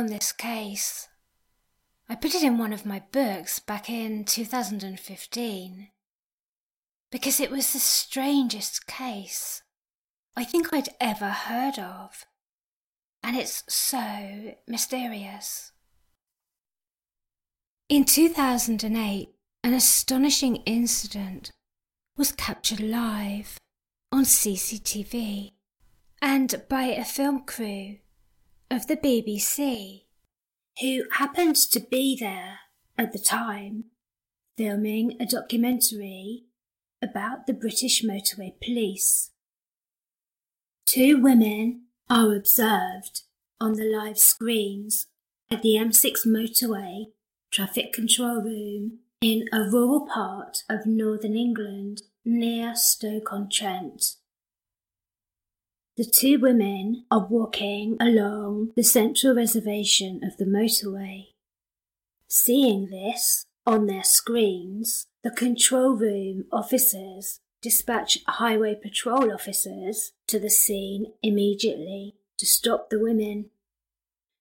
found this case. I put it in one of my books back in 2015 because it was the strangest case I think I'd ever heard of. And it's so mysterious. In 2008, an astonishing incident was captured live on CCTV and by a film crew of the BBC who happened to be there at the time filming a documentary about the British Motorway Police. Two women are observed on the live screens at the M6 motorway traffic control room in a rural part of northern England near Stoke-on-Trent. The two women are walking along the central reservation of the motorway. Seeing this on their screens, the control room officers dispatch highway patrol officers to the scene immediately to stop the women.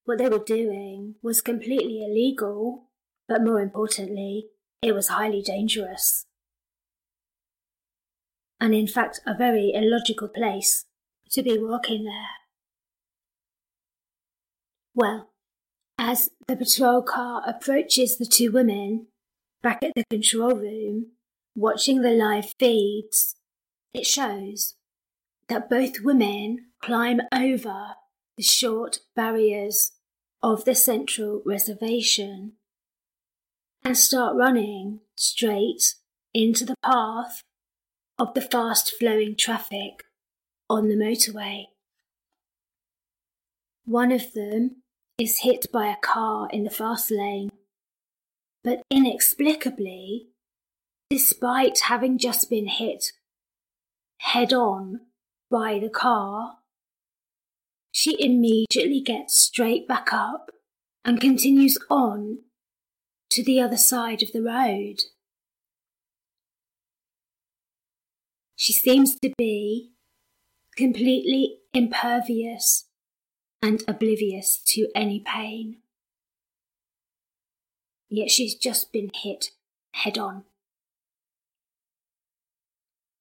What they were doing was completely illegal, but more importantly, it was highly dangerous. And in fact, a very illogical place to be walking there. Well, as the patrol car approaches the two women back at the control room, watching the live feeds, it shows that both women climb over the short barriers of the central reservation and start running straight into the path of the fast flowing traffic on the motorway. One of them is hit by a car in the fast lane, but inexplicably, despite having just been hit head on by the car, she immediately gets straight back up and continues on to the other side of the road. She seems to be completely impervious and oblivious to any pain. Yet she's just been hit head on.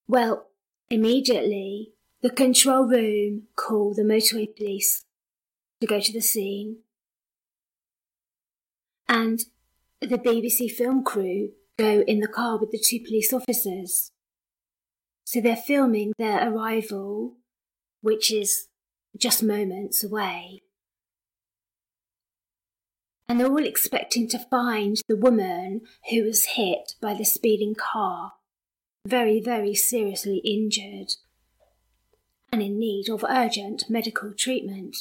Well, immediately the control room call the motorway police to go to the scene. And the BBC film crew go in the car with the two police officers. So they're filming their arrival, which is just moments away. And they're all expecting to find the woman who was hit by the speeding car, very, very seriously injured and in need of urgent medical treatment.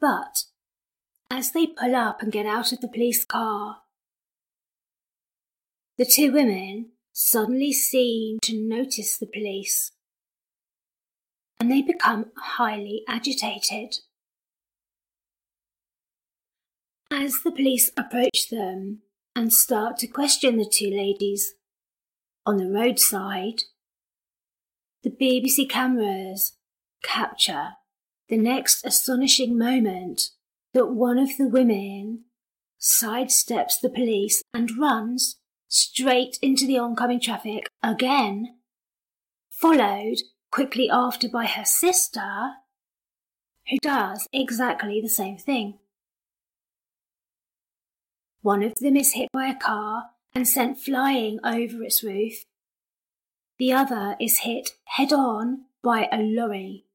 But as they pull up and get out of the police car, the two women suddenly seem to notice the police and they become highly agitated. As the police approach them and start to question the two ladies on the roadside, the BBC cameras capture the next astonishing moment that one of the women sidesteps the police and runs straight into the oncoming traffic again, followed quickly after by her sister, who does exactly the same thing. One of them is hit by a car and sent flying over its roof, the other is hit head on by a lorry,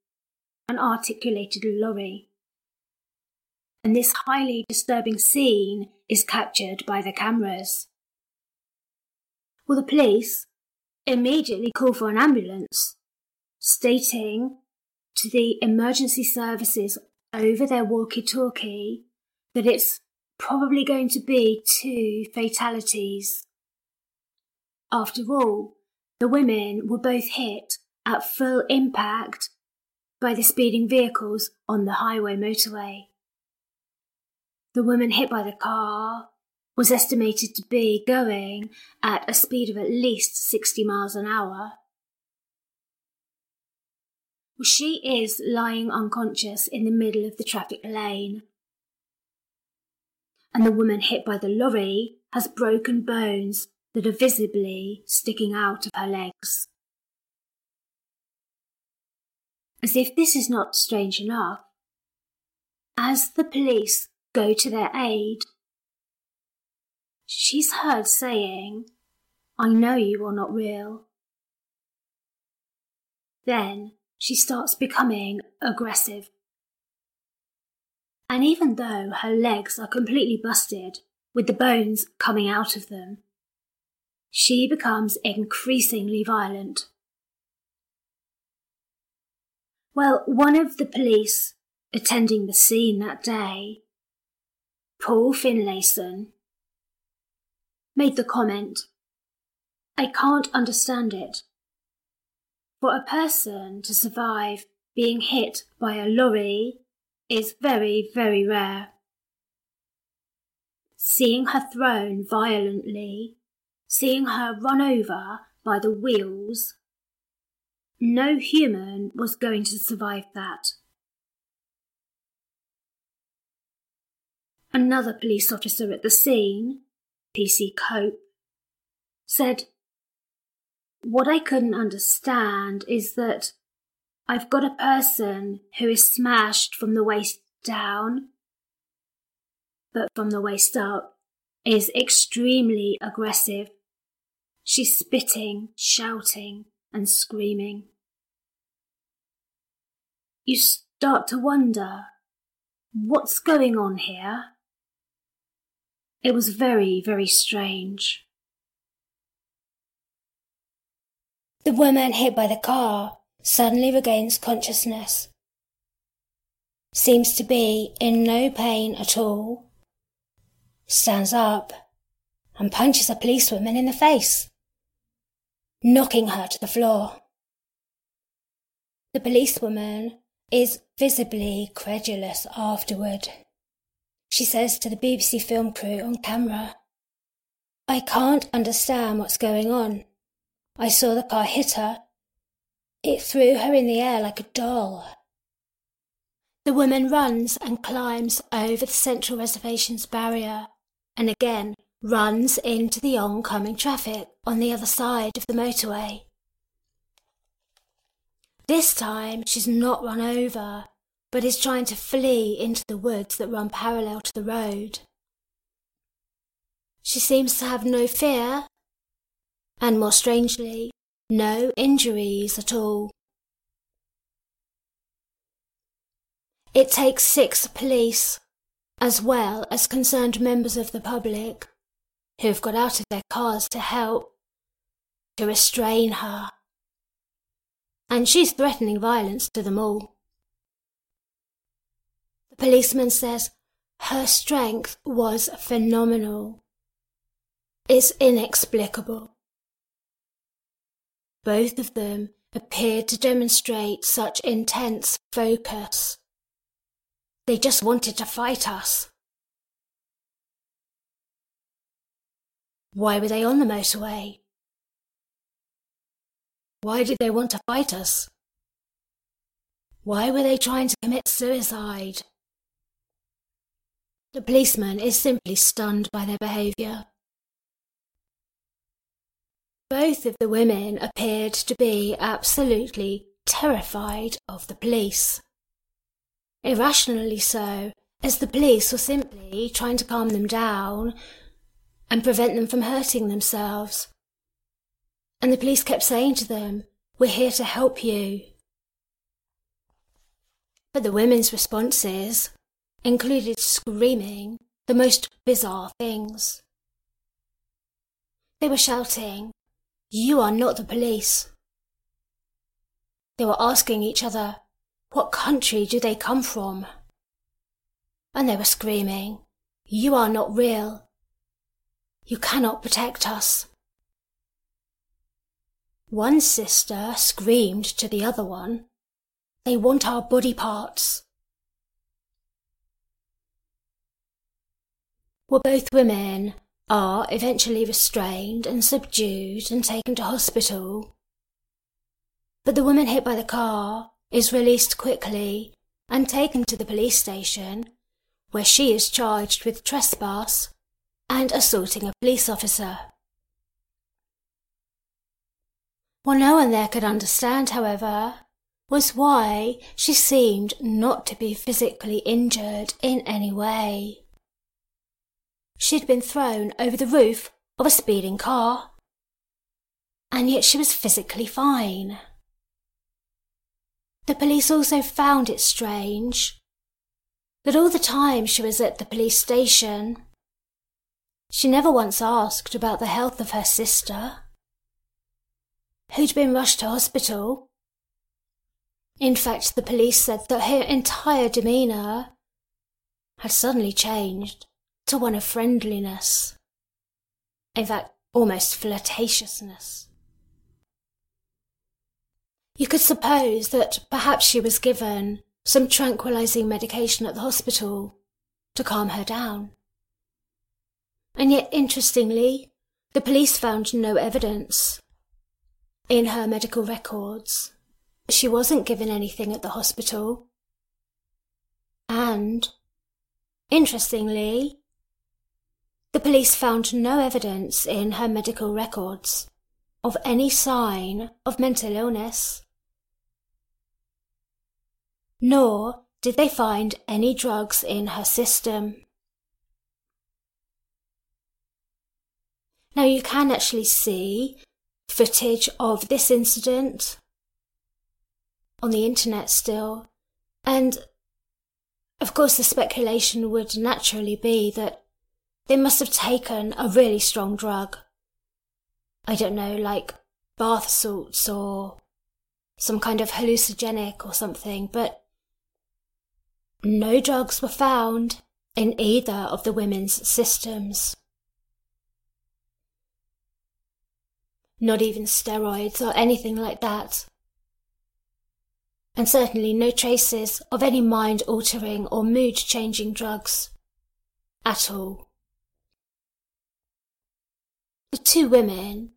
an articulated lorry. And this highly disturbing scene is captured by the cameras. Well, the police immediately call for an ambulance, stating to the emergency services over their walkie talkie that it's probably going to be two fatalities. After all, the women were both hit at full impact by the speeding vehicles on the highway motorway. The woman hit by the car was estimated to be going at a speed of at least 60 miles an hour. She is lying unconscious in the middle of the traffic lane. And the woman hit by the lorry has broken bones that are visibly sticking out of her legs. As if this is not strange enough, as the police go to their aid, she's heard saying, I know you are not real. Then she starts becoming aggressive. And even though her legs are completely busted, with the bones coming out of them, she becomes increasingly violent. Well, one of the police attending the scene that day, Paul Finlayson, made the comment, I can't understand it. For a person to survive being hit by a lorry is very, very rare. Seeing her thrown violently seeing her run over by the wheels. No human was going to survive that. Another police officer at the scene, PC Cope, said, What I couldn't understand is that I've got a person who is smashed from the waist down, but from the waist up is extremely aggressive She's spitting, shouting, and screaming. You start to wonder what's going on here? It was very, very strange. The woman hit by the car suddenly regains consciousness. Seems to be in no pain at all. Stands up and punches a policewoman in the face knocking her to the floor. The policewoman is visibly credulous afterward. She says to the BBC film crew on camera, I can't understand what's going on. I saw the car hit her. It threw her in the air like a doll. The woman runs and climbs over the Central Reservation's barrier and again runs into the oncoming traffic on the other side of the motorway. This time she's not run over, but is trying to flee into the woods that run parallel to the road. She seems to have no fear, and more strangely, no injuries at all. It takes six police, as well as concerned members of the public, who have got out of their cars to help, to restrain her. And she's threatening violence to them all. The policeman says her strength was phenomenal. It's inexplicable. Both of them appeared to demonstrate such intense focus. They just wanted to fight us. Why were they on the motorway? Why did they want to fight us? Why were they trying to commit suicide? The policeman is simply stunned by their behaviour. Both of the women appeared to be absolutely terrified of the police. Irrationally so, as the police were simply trying to calm them down and prevent them from hurting themselves. And the police kept saying to them, We're here to help you. But the women's responses included screaming the most bizarre things. They were shouting, You are not the police. They were asking each other, What country do they come from? And they were screaming, You are not real. You cannot protect us. One sister screamed to the other one, They want our body parts. Both women are eventually restrained and subdued and taken to hospital. But the woman hit by the car is released quickly and taken to the police station, where she is charged with trespass and assaulting a police officer. What no one there could understand, however, was why she seemed not to be physically injured in any way. She'd been thrown over the roof of a speeding car, and yet she was physically fine. The police also found it strange that all the time she was at the police station, she never once asked about the health of her sister, who'd been rushed to hospital. In fact, the police said that her entire demeanour had suddenly changed to one of friendliness. In fact, almost flirtatiousness. You could suppose that perhaps she was given some tranquilizing medication at the hospital to calm her down. And yet, interestingly, the police found no evidence in her medical records. She wasn't given anything at the hospital. And, interestingly, the police found no evidence in her medical records of any sign of mental illness. Nor did they find any drugs in her system. Now you can actually see footage of this incident on the internet still, and of course the speculation would naturally be that they must have taken a really strong drug I don't know, like bath salts or some kind of hallucinogenic or something, but no drugs were found in either of the women's systems. Not even steroids or anything like that. And certainly no traces of any mind altering or mood changing drugs at all. The two women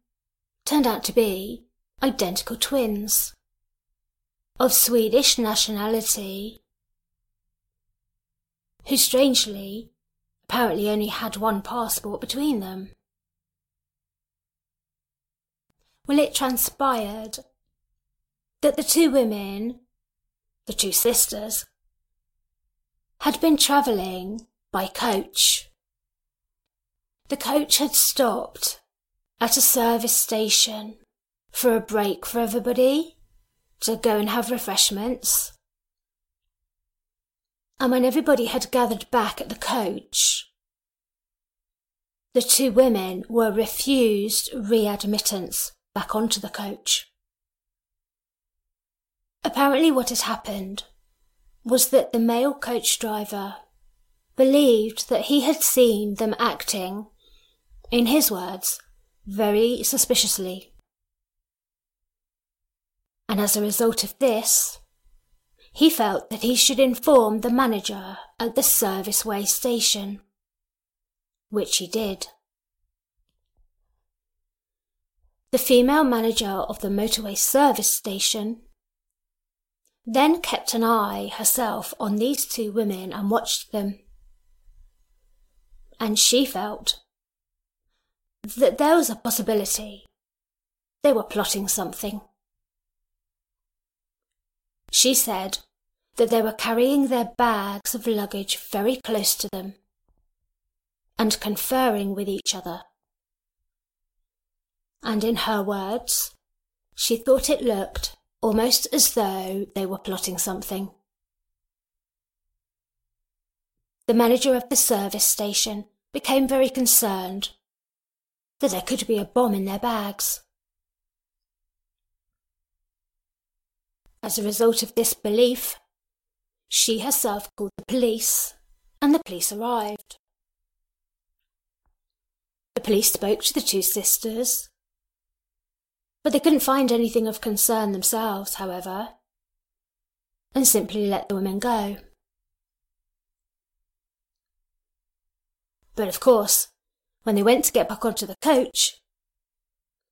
turned out to be identical twins of Swedish nationality, who strangely apparently only had one passport between them. Well, it transpired that the two women, the two sisters, had been travelling by coach. The coach had stopped at a service station for a break for everybody to go and have refreshments. And when everybody had gathered back at the coach, the two women were refused readmittance back onto the coach. Apparently, what had happened was that the male coach driver believed that he had seen them acting, in his words, very suspiciously. And as a result of this, he felt that he should inform the manager at the serviceway station, which he did. The female manager of the motorway service station then kept an eye herself on these two women and watched them. And she felt that there was a possibility they were plotting something. She said that they were carrying their bags of luggage very close to them and conferring with each other. And in her words, she thought it looked almost as though they were plotting something. The manager of the service station became very concerned that there could be a bomb in their bags. As a result of this belief, she herself called the police, and the police arrived. The police spoke to the two sisters, but they couldn't find anything of concern themselves, however, and simply let the women go. But of course, when they went to get back onto the coach,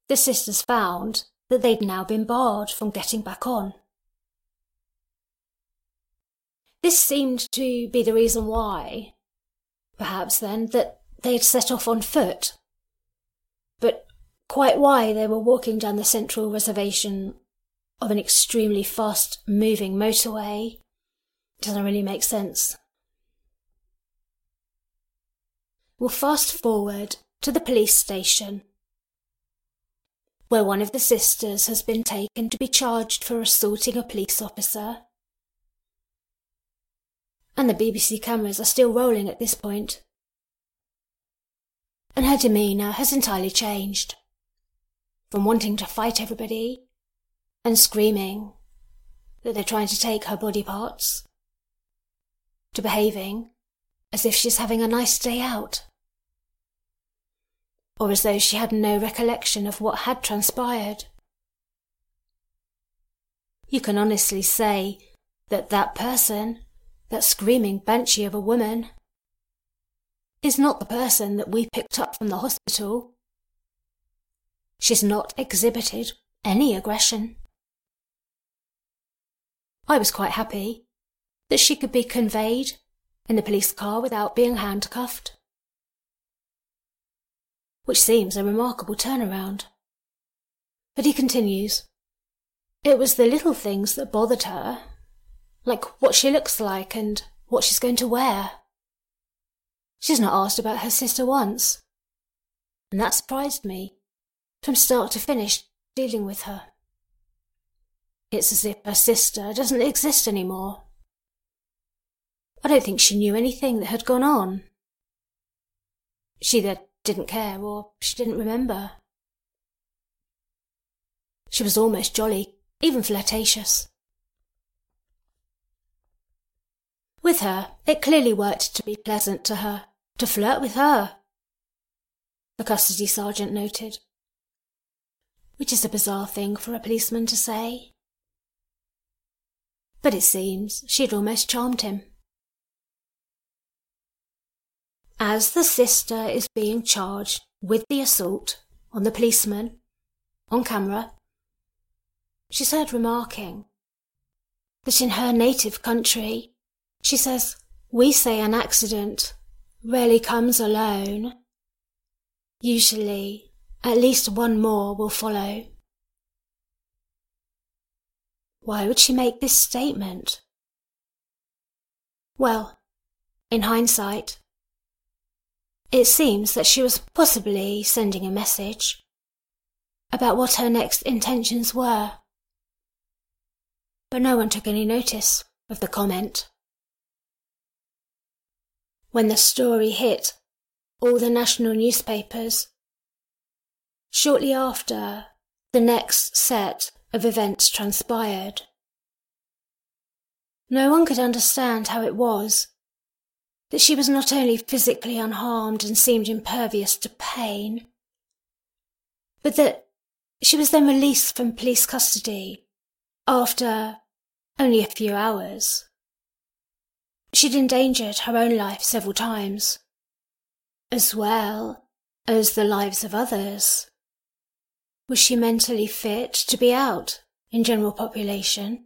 the sisters found that they'd now been barred from getting back on. This seemed to be the reason why, perhaps then, that they had set off on foot. But quite why they were walking down the central reservation of an extremely fast moving motorway doesn't really make sense. We'll fast forward to the police station, where one of the sisters has been taken to be charged for assaulting a police officer and the BBC cameras are still rolling at this point. And her demeanour has entirely changed. From wanting to fight everybody and screaming that they're trying to take her body parts, to behaving as if she's having a nice day out, or as though she had no recollection of what had transpired. You can honestly say that that person that screaming banshee of a woman is not the person that we picked up from the hospital. She's not exhibited any aggression. I was quite happy that she could be conveyed in the police car without being handcuffed. Which seems a remarkable turnaround. But he continues. It was the little things that bothered her like what she looks like and what she's going to wear. She's not asked about her sister once. And that surprised me, from start to finish, dealing with her. It's as if her sister doesn't exist anymore. I don't think she knew anything that had gone on. She either didn't care or she didn't remember. She was almost jolly, even flirtatious. With her, it clearly worked to be pleasant to her, to flirt with her. The custody sergeant noted. Which is a bizarre thing for a policeman to say. But it seems she'd almost charmed him. As the sister is being charged with the assault on the policeman on camera, she's heard remarking that in her native country she says, We say an accident rarely comes alone. Usually, at least one more will follow. Why would she make this statement? Well, in hindsight, it seems that she was possibly sending a message about what her next intentions were. But no one took any notice of the comment when the story hit all the national newspapers. Shortly after, the next set of events transpired. No one could understand how it was that she was not only physically unharmed and seemed impervious to pain, but that she was then released from police custody after only a few hours. She'd endangered her own life several times, as well as the lives of others. Was she mentally fit to be out in general population?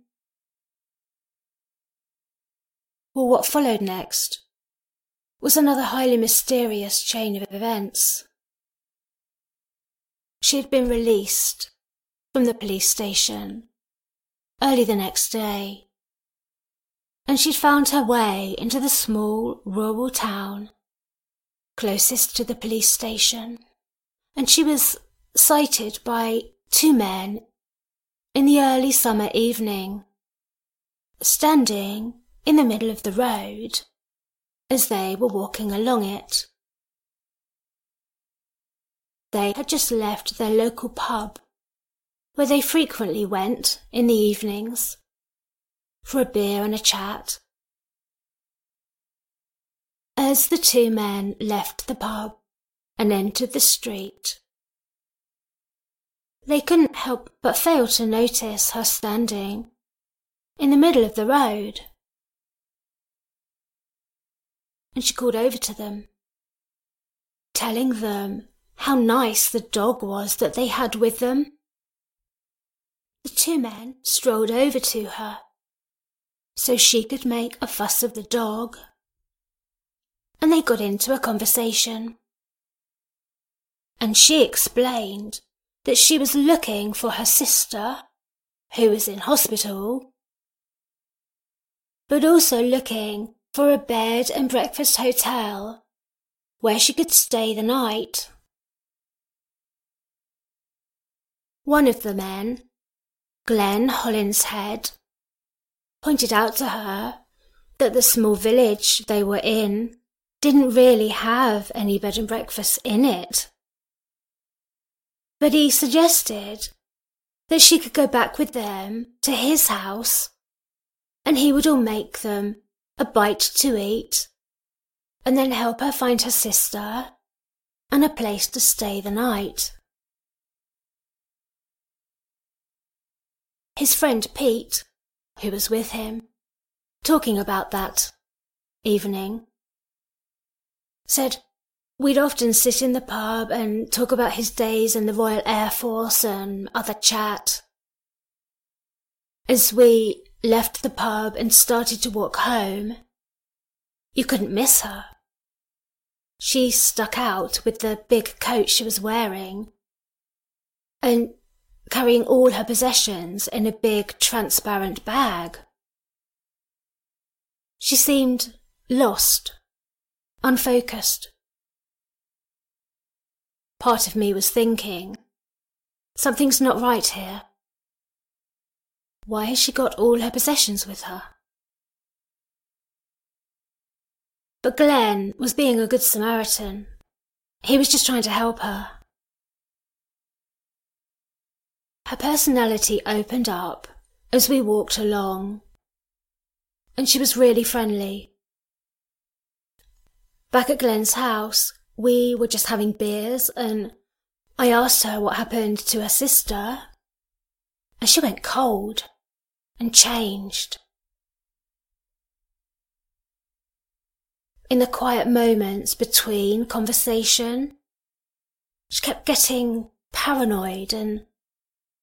Well, what followed next was another highly mysterious chain of events. She had been released from the police station early the next day and she'd found her way into the small rural town closest to the police station, and she was sighted by two men in the early summer evening, standing in the middle of the road as they were walking along it. They had just left their local pub, where they frequently went in the evenings for a beer and a chat. As the two men left the pub and entered the street, they couldn't help but fail to notice her standing in the middle of the road. And she called over to them, telling them how nice the dog was that they had with them. The two men strolled over to her so she could make a fuss of the dog. And they got into a conversation. And she explained that she was looking for her sister, who was in hospital, but also looking for a bed and breakfast hotel where she could stay the night. One of the men, Glenn Hollinshead, pointed out to her that the small village they were in didn't really have any bed and breakfast in it. But he suggested that she could go back with them to his house and he would all make them a bite to eat and then help her find her sister and a place to stay the night. His friend Pete, who was with him, talking about that evening, said we'd often sit in the pub and talk about his days in the Royal Air Force and other chat. As we left the pub and started to walk home, you couldn't miss her. She stuck out with the big coat she was wearing. And carrying all her possessions in a big transparent bag. She seemed lost, unfocused. Part of me was thinking, something's not right here. Why has she got all her possessions with her? But Glenn was being a good Samaritan. He was just trying to help her. Her personality opened up as we walked along, and she was really friendly. Back at Glenn's house, we were just having beers, and I asked her what happened to her sister, and she went cold and changed. In the quiet moments between conversation, she kept getting paranoid and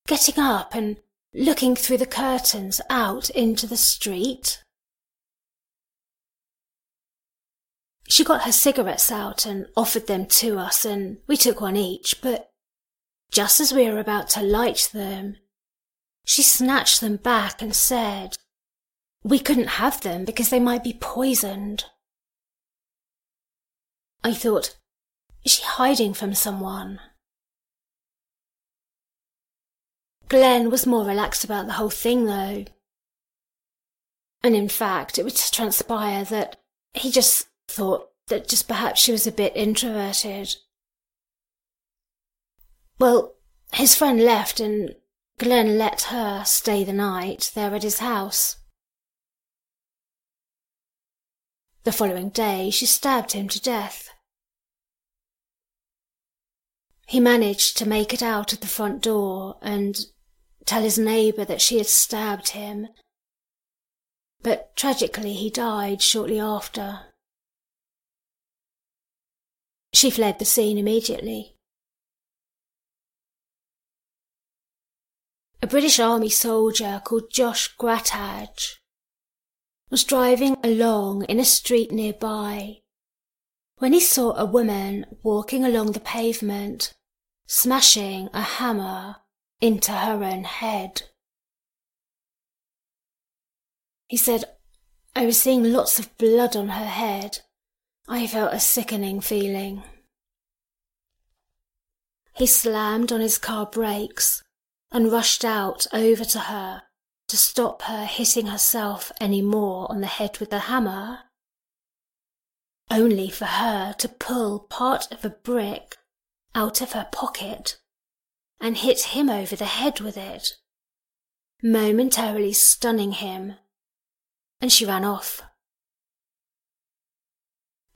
getting up and looking through the curtains out into the street. She got her cigarettes out and offered them to us, and we took one each, but just as we were about to light them, she snatched them back and said, We couldn't have them because they might be poisoned. I thought, Is she hiding from someone? Glenn was more relaxed about the whole thing, though. And in fact, it would transpire that he just thought that just perhaps she was a bit introverted. Well, his friend left and Glenn let her stay the night there at his house. The following day, she stabbed him to death. He managed to make it out at the front door and tell his neighbour that she had stabbed him. But tragically, he died shortly after. She fled the scene immediately. A British Army soldier called Josh Grattage was driving along in a street nearby when he saw a woman walking along the pavement, smashing a hammer into her own head. He said, I was seeing lots of blood on her head. I felt a sickening feeling. He slammed on his car brakes and rushed out over to her to stop her hitting herself any more on the head with the hammer, only for her to pull part of a brick out of her pocket and hit him over the head with it, momentarily stunning him, and she ran off.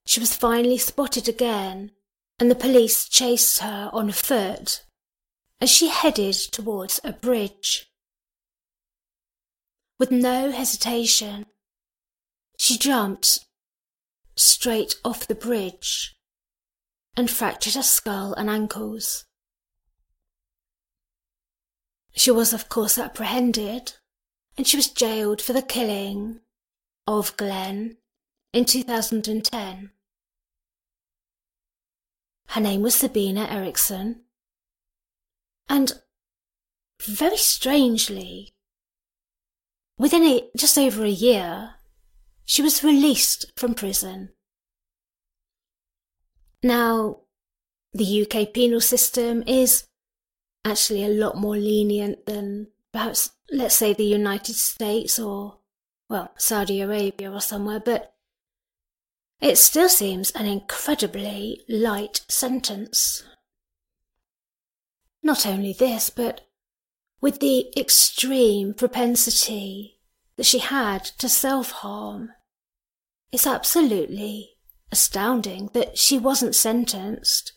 She was finally spotted again, and the police chased her on foot as she headed towards a bridge. With no hesitation, she jumped straight off the bridge and fractured her skull and ankles. She was, of course, apprehended, and she was jailed for the killing of Glenn in 2010. Her name was Sabina Eriksson. And very strangely, within a, just over a year, she was released from prison. Now, the UK penal system is actually a lot more lenient than perhaps, let's say, the United States or, well, Saudi Arabia or somewhere, but it still seems an incredibly light sentence. Not only this, but with the extreme propensity that she had to self harm, it's absolutely astounding that she wasn't sentenced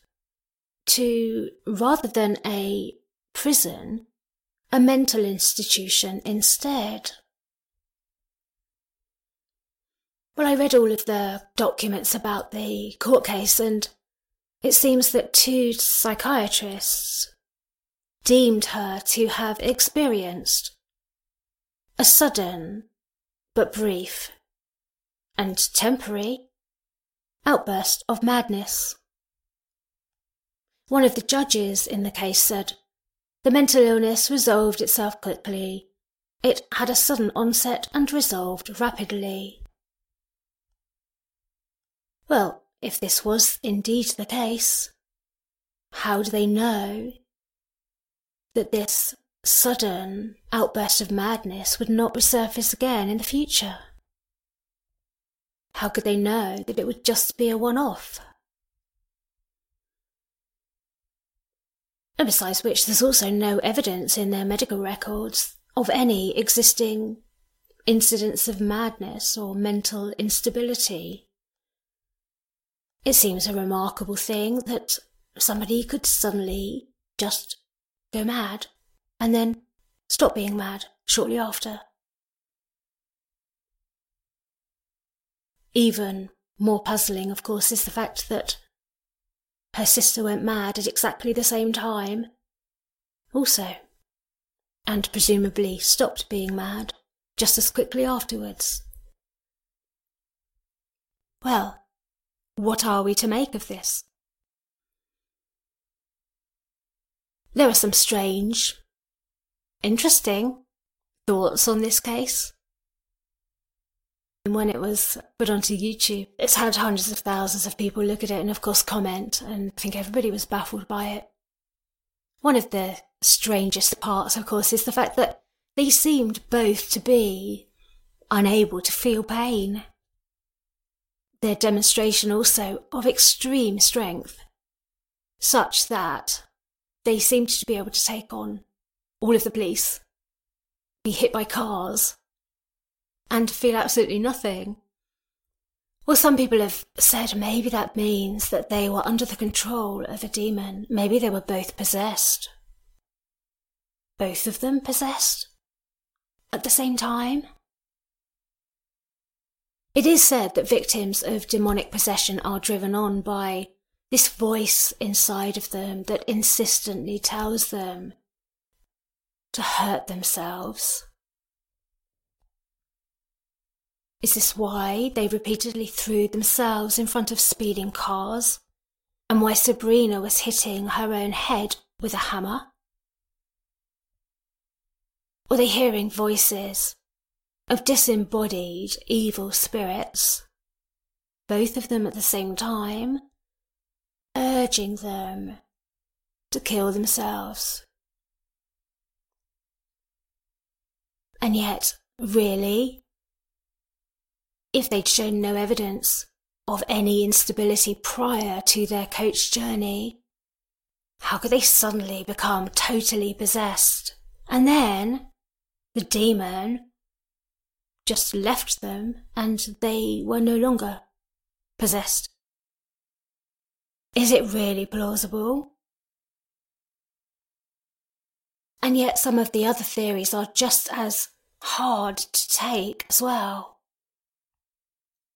to, rather than a prison, a mental institution instead. Well, I read all of the documents about the court case, and it seems that two psychiatrists deemed her to have experienced a sudden but brief and temporary outburst of madness. One of the judges in the case said, The mental illness resolved itself quickly. It had a sudden onset and resolved rapidly. Well, if this was indeed the case, how do they know that this sudden outburst of madness would not resurface again in the future? How could they know that it would just be a one off? And besides which, there's also no evidence in their medical records of any existing incidents of madness or mental instability it seems a remarkable thing that somebody could suddenly just go mad and then stop being mad shortly after. Even more puzzling, of course, is the fact that her sister went mad at exactly the same time, also, and presumably stopped being mad just as quickly afterwards. Well, what are we to make of this? There are some strange, interesting thoughts on this case. And when it was put onto YouTube, it's had hundreds of thousands of people look at it and, of course, comment, and I think everybody was baffled by it. One of the strangest parts, of course, is the fact that they seemed both to be unable to feel pain their demonstration also of extreme strength, such that they seemed to be able to take on all of the police, be hit by cars, and feel absolutely nothing. Well, some people have said maybe that means that they were under the control of a demon. Maybe they were both possessed. Both of them possessed? At the same time? It is said that victims of demonic possession are driven on by this voice inside of them that insistently tells them to hurt themselves. Is this why they repeatedly threw themselves in front of speeding cars? And why Sabrina was hitting her own head with a hammer? Were they hearing voices of disembodied evil spirits, both of them at the same time, urging them to kill themselves. And yet, really, if they'd shown no evidence of any instability prior to their coach journey, how could they suddenly become totally possessed? And then the demon just left them and they were no longer possessed. Is it really plausible? And yet, some of the other theories are just as hard to take as well.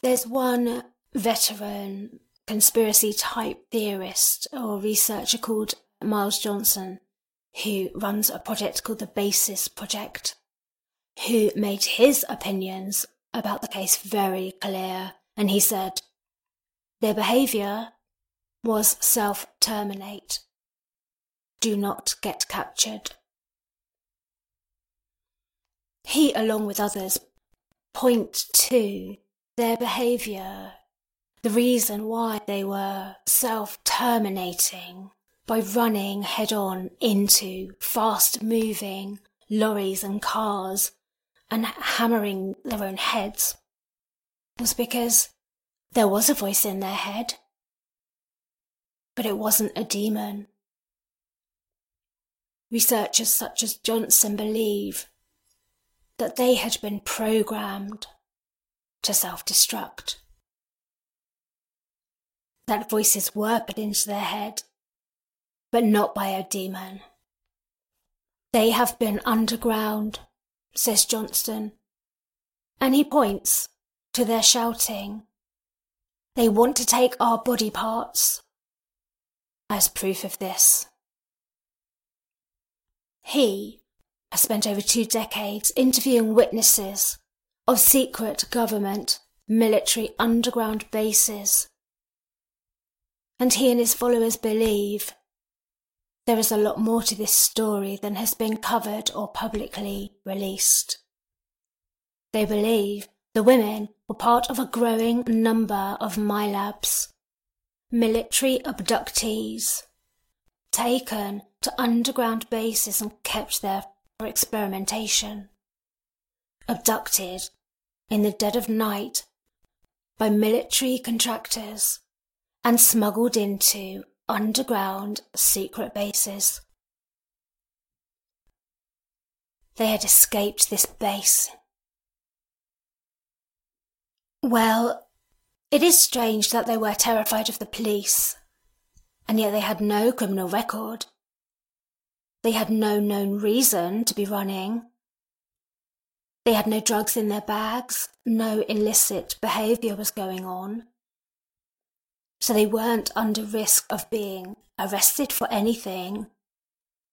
There's one veteran conspiracy type theorist or researcher called Miles Johnson who runs a project called the Basis Project who made his opinions about the case very clear, and he said, Their behaviour was self terminate. Do not get captured. He, along with others, point to their behaviour, the reason why they were self terminating by running head on into fast moving lorries and cars and hammering their own heads was because there was a voice in their head, but it wasn't a demon. Researchers such as Johnson believe that they had been programmed to self destruct. That voices were put into their head, but not by a demon. They have been underground, says Johnston, and he points to their shouting. They want to take our body parts as proof of this. He has spent over two decades interviewing witnesses of secret government military underground bases. And he and his followers believe there is a lot more to this story than has been covered or publicly released. They believe the women were part of a growing number of MILABs, military abductees, taken to underground bases and kept there for experimentation. Abducted in the dead of night by military contractors and smuggled into underground secret bases. They had escaped this base. Well, it is strange that they were terrified of the police, and yet they had no criminal record. They had no known reason to be running. They had no drugs in their bags, no illicit behaviour was going on so they weren't under risk of being arrested for anything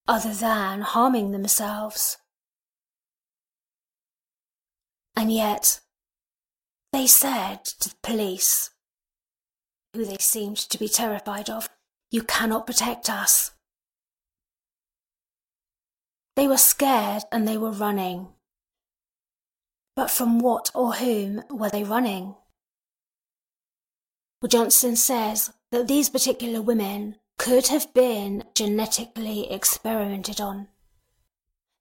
other than harming themselves. And yet, they said to the police, who they seemed to be terrified of, You cannot protect us. They were scared and they were running. But from what or whom were they running? Well, Johnston says that these particular women could have been genetically experimented on,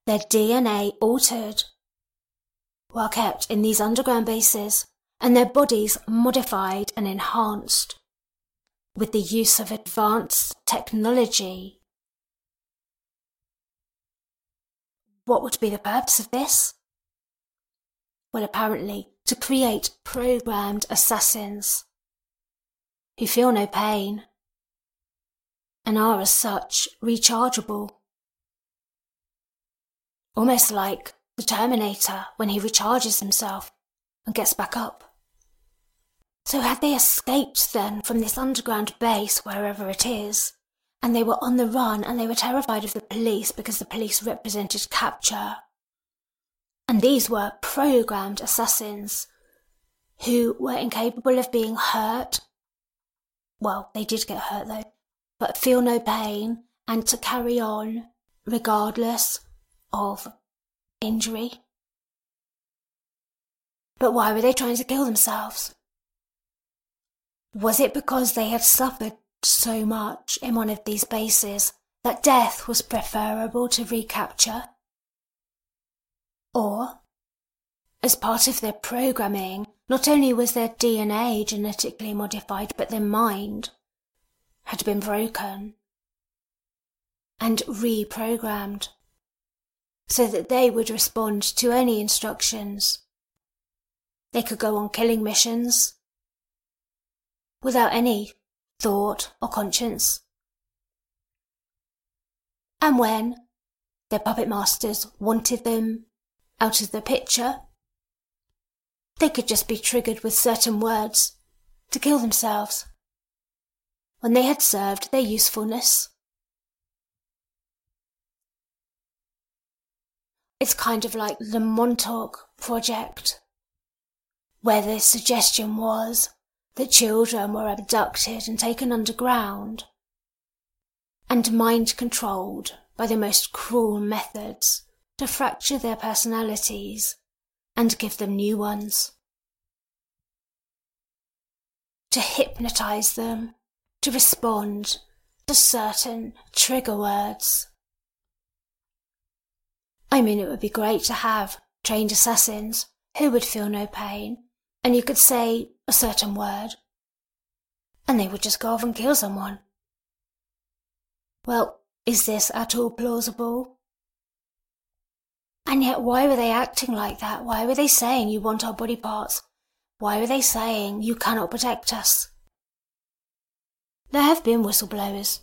their DNA altered, while kept in these underground bases, and their bodies modified and enhanced with the use of advanced technology. What would be the purpose of this? Well, apparently, to create programmed assassins who feel no pain and are as such rechargeable. Almost like the Terminator when he recharges himself and gets back up. So had they escaped then from this underground base, wherever it is, and they were on the run and they were terrified of the police because the police represented capture. And these were programmed assassins who were incapable of being hurt well, they did get hurt though, but feel no pain and to carry on regardless of injury. But why were they trying to kill themselves? Was it because they had suffered so much in one of these bases that death was preferable to recapture? Or, as part of their programming, not only was their DNA genetically modified, but their mind had been broken and reprogrammed so that they would respond to any instructions. They could go on killing missions without any thought or conscience. And when their puppet masters wanted them out of the picture, they could just be triggered with certain words to kill themselves when they had served their usefulness. It's kind of like the Montauk Project, where the suggestion was that children were abducted and taken underground and mind controlled by the most cruel methods to fracture their personalities and give them new ones. To hypnotize them to respond to certain trigger words. I mean, it would be great to have trained assassins who would feel no pain, and you could say a certain word, and they would just go off and kill someone. Well, is this at all plausible? And yet, why were they acting like that? Why were they saying you want our body parts? Why were they saying you cannot protect us? There have been whistleblowers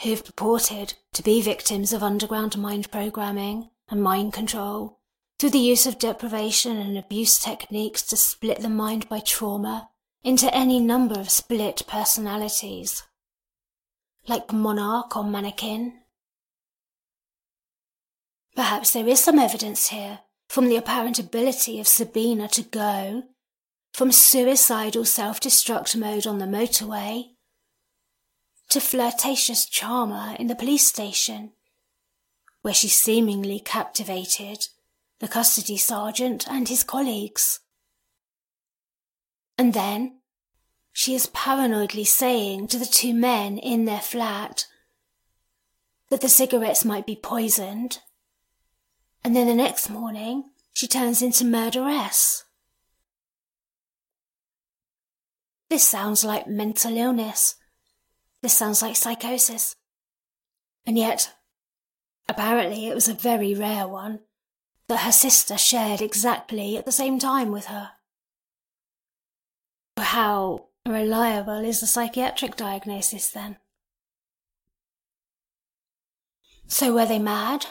who have purported to be victims of underground mind programming and mind control through the use of deprivation and abuse techniques to split the mind by trauma into any number of split personalities, like monarch or mannequin. Perhaps there is some evidence here from the apparent ability of Sabina to go from suicidal self destruct mode on the motorway to flirtatious charmer in the police station, where she seemingly captivated the custody sergeant and his colleagues. And then she is paranoidly saying to the two men in their flat that the cigarettes might be poisoned. And then the next morning, she turns into murderess. This sounds like mental illness. This sounds like psychosis. And yet, apparently it was a very rare one that her sister shared exactly at the same time with her. How reliable is the psychiatric diagnosis then? So were they mad?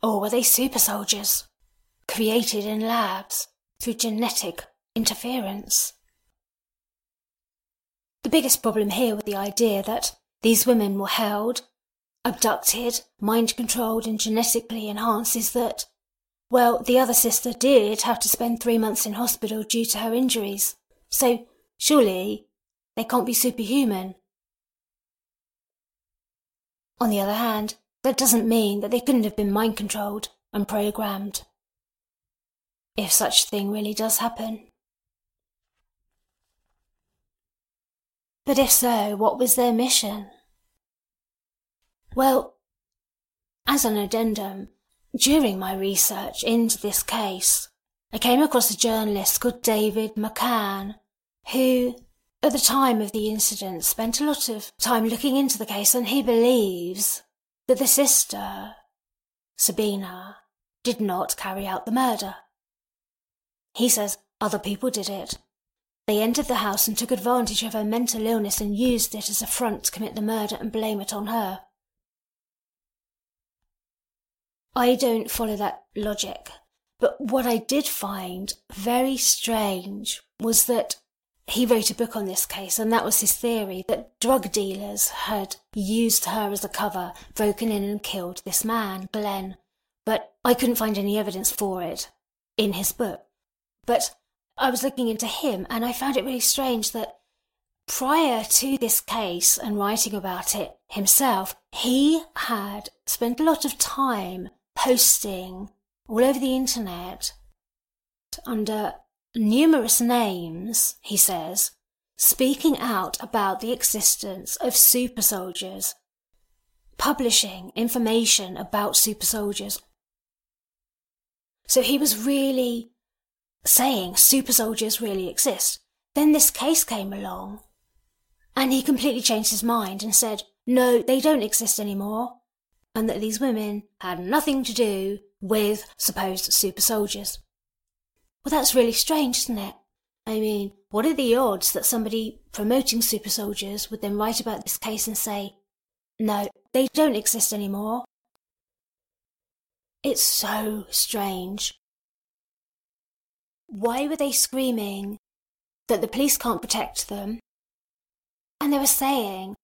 Or were they super soldiers, created in labs through genetic interference? The biggest problem here with the idea that these women were held, abducted, mind controlled, and genetically enhanced is that well, the other sister did have to spend three months in hospital due to her injuries, so surely they can't be superhuman. On the other hand, that doesn't mean that they couldn't have been mind controlled and programmed. If such a thing really does happen. But if so, what was their mission? Well, as an addendum, during my research into this case, I came across a journalist called David McCann, who, at the time of the incident, spent a lot of time looking into the case, and he believes that the sister, Sabina, did not carry out the murder. He says other people did it. They entered the house and took advantage of her mental illness and used it as a front to commit the murder and blame it on her. I don't follow that logic. But what I did find very strange was that he wrote a book on this case, and that was his theory that drug dealers had used her as a cover, broken in and killed this man, Glenn. But I couldn't find any evidence for it in his book. But I was looking into him, and I found it really strange that prior to this case and writing about it himself, he had spent a lot of time posting all over the internet under numerous names, he says, speaking out about the existence of super soldiers, publishing information about super soldiers. So he was really saying super soldiers really exist. Then this case came along and he completely changed his mind and said, no, they don't exist anymore and that these women had nothing to do with supposed super soldiers. Well, that's really strange, isn't it? I mean, what are the odds that somebody promoting super soldiers would then write about this case and say, no, they don't exist anymore? It's so strange. Why were they screaming that the police can't protect them? And they were saying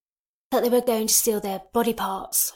that they were going to steal their body parts